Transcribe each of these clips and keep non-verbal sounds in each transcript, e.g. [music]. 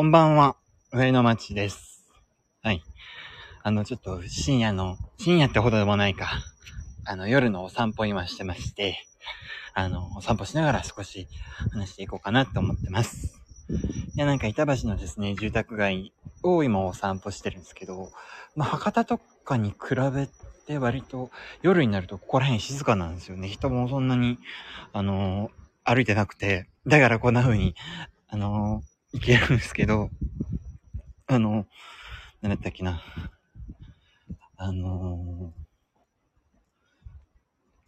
こんばんは、上野町です。はい。あの、ちょっと深夜の、深夜ってほどでもないか。あの、夜のお散歩今してまして、あの、お散歩しながら少し話していこうかなと思ってます。いや、なんか板橋のですね、住宅街を今お散歩してるんですけど、まあ、博多とかに比べて割と夜になるとここら辺静かなんですよね。人もそんなに、あの歩いてなくて、だからこんな風に、あのー、行けるんですけど、あの、何だったっけな。あの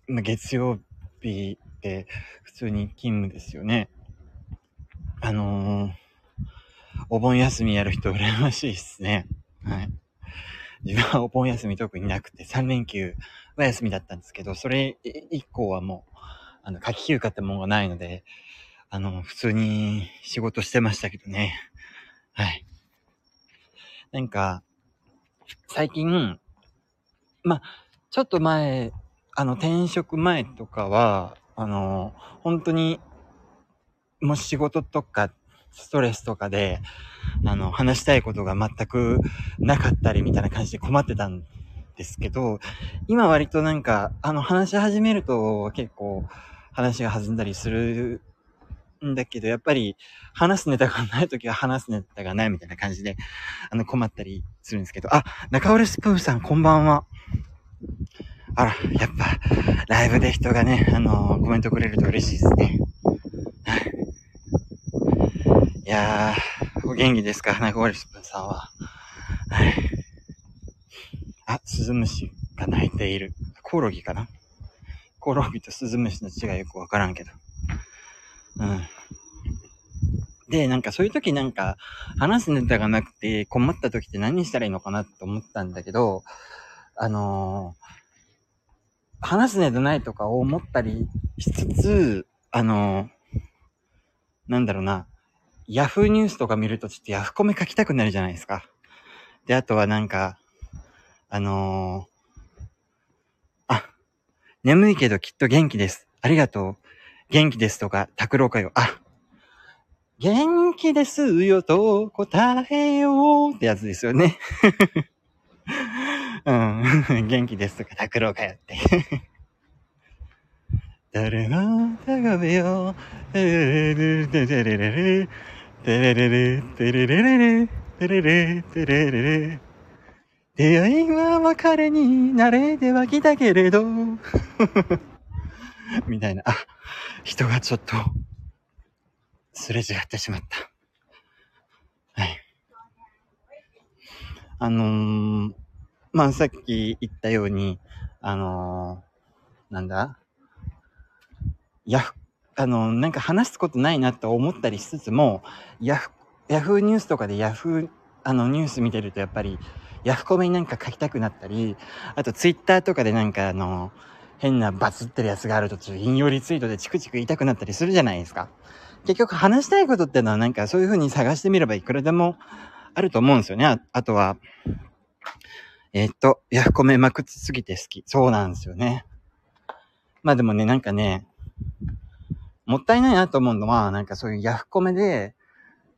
ー、ま、月曜日って普通に勤務ですよね。あのー、お盆休みやる人羨ましいっすね。はい。自分はお盆休み特になくて3連休は休みだったんですけど、それ以降はもう、あの、夏季休暇ってものがないので、あの、普通に仕事してましたけどね。はい。なんか、最近、ま、ちょっと前、あの、転職前とかは、あの、本当に、もう仕事とか、ストレスとかで、あの、話したいことが全くなかったりみたいな感じで困ってたんですけど、今割となんか、あの、話し始めると結構話が弾んだりするんだけど、やっぱり話すネタがないときは話すネタがないみたいな感じで、あの、困ったりするんですけど、あ、中折スプーンさんこんばんは。あら、やっぱ、ライブで人がね、あのー、コメントくれると嬉しいですね。いやー、お元気ですか？中折スプーンさんは。あ、スズムシが鳴いている。コオロギかな？コオロギとスズムシの違いよくわからんけど。うん。で、なんかそういう時なんか話すネタがなくて困った時って何したらいいのかなって思ったんだけど、あのー、話すネタないとか思ったりしつつ、あのー、なんだろうな、ヤフーニュースとか見るとちょっとヤフコメ書きたくなるじゃないですか。で、あとはなんか、あのー、あ、眠いけどきっと元気です。ありがとう。元気ですとか、拓郎かよ。あ、元気ですよと答えようってやつですよね。[laughs] うん。元気ですとか、拓郎かよって。[laughs] 誰も高めよ。テレレレテレレレテレレレテレレレテレレテレレレ出会いは別れになれでは来たけれど。[laughs] みたいな。あ、人がちょっと、すれ違ってしまった。はい。あのー、まあ、さっき言ったように、あのー、なんだ？や、あのー、なんか話すことないなと思ったりしつつも、ヤフ、ヤフーニュースとかでヤフー、あの、ニュース見てるとやっぱり、ヤフコメになんか書きたくなったり、あとツイッターとかでなんかあのー、変なバツってるやつがあると、ちょっと引用リツイートでチクチク言いたくなったりするじゃないですか。結局話したいことってのはなんかそういう風に探してみればいくらでもあると思うんですよね。ああとは、えー、っと、ヤフコメまくつすぎて好き。そうなんですよね。まあでもね、なんかね、もったいないなと思うのは、なんかそういうヤフコメで、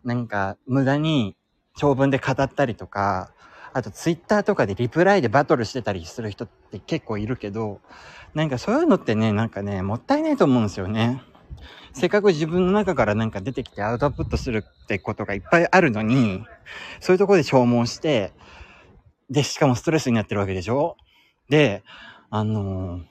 なんか無駄に長文で語ったりとか、あとツイッターとかでリプライでバトルしてたりする人って結構いるけど、なんかそういうのってね、なんかね、もったいないと思うんですよね。せっかく自分の中からなんか出てきてアウトプットするってことがいっぱいあるのに、そういうとこで消耗して、で、しかもストレスになってるわけでしょ？で、あのー、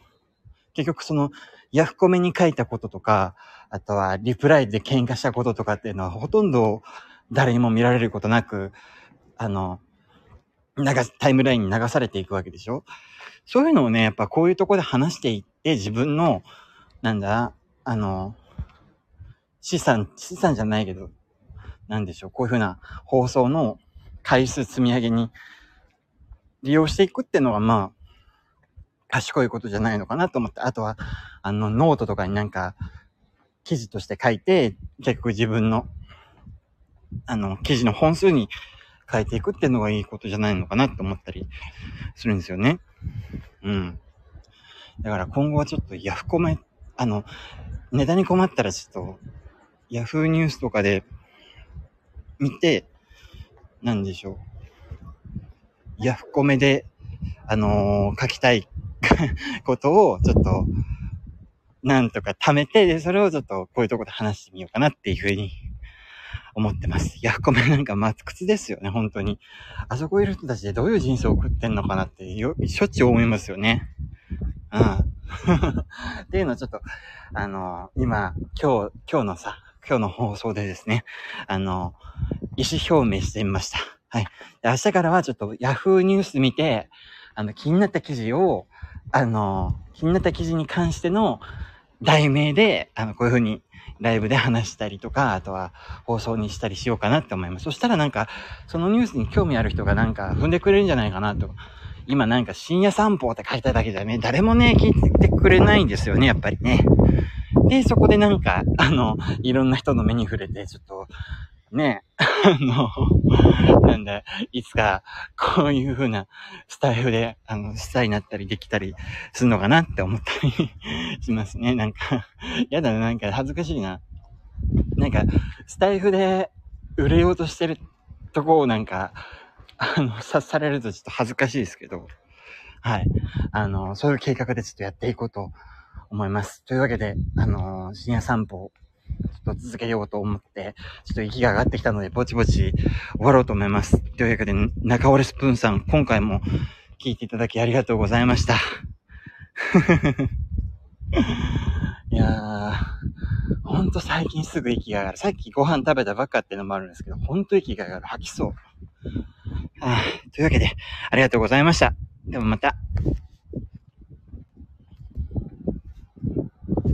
結局その、ヤフコメに書いたこととか、あとはリプライで喧嘩したこととかっていうのはほとんど誰にも見られることなく、あの、流すタイムラインに流されていくわけでしょ？そういうのをね、やっぱこういうとこで話していって、自分の、なんだ、あの、資産、資産じゃないけど、なんでしょう、こういうふうな放送の回数積み上げに利用していくっていうのが、まあ、賢いことじゃないのかなと思って、あとは、あの、ノートとかになんか、記事として書いて、結局自分の、あの、記事の本数に変えていくっていうのがいいことじゃないのかなって思ったりするんですよね。うん。だから今後はちょっとヤフコメ、あの、ネタに困ったらちょっと、ヤフーニュースとかで見て、なんでしょう。ヤフコメで、あのー書きたい [laughs] ことをちょっと、なんとか貯めて、で、それをちょっとこういうとこで話してみようかなっていうふうに思ってます。ヤフコメなんか松屈ですよね、本当に。あそこいる人たちでどういう人生を送ってんのかなってよ、しょっちゅう思いますよね。うん。[laughs] っていうのをちょっと、あの今、今日、今日のさ、今日の放送でですね、あの意思表明してみました。はい。明日からはちょっと Yahoo ニュース見て、あの、気になった記事を、あの、気になった記事に関しての題名で、あの、こういう風にライブで話したりとか、あとは放送にしたりしようかなって思います。そしたらなんか、そのニュースに興味ある人がなんか踏んでくれるんじゃないかなと。今なんか深夜散歩って書いただけじゃね、誰もね、聞いてくれないんですよね、やっぱりね。で、そこでなんか、あの、いろんな人の目に触れて、ちょっと、ね、あの、なんだ、いつか、こういう風なスタイルで、あの、スターになったりできたりするのかなって思ったりしますね。なんか、やだな、なんか恥ずかしいな。なんか、スタイフで売れようとしてるとこをなんか、あの、察されるとちょっと恥ずかしいですけど、はい。あの、そういう計画でちょっとやっていこうと思います。というわけで、あの、深夜散歩、ちょっと続けようと思って、ちょっと息が上がってきたので、ぼちぼち終わろうと思います。というわけで、中折れスプーンさん、今回も聞いていただきありがとうございました。[laughs] いやー、ほんと最近すぐ息が上がる。さっきご飯食べたばっかっていうのもあるんですけど、ほんと息が上がる。吐きそう。はあというわけで、ありがとうございました。ではまた。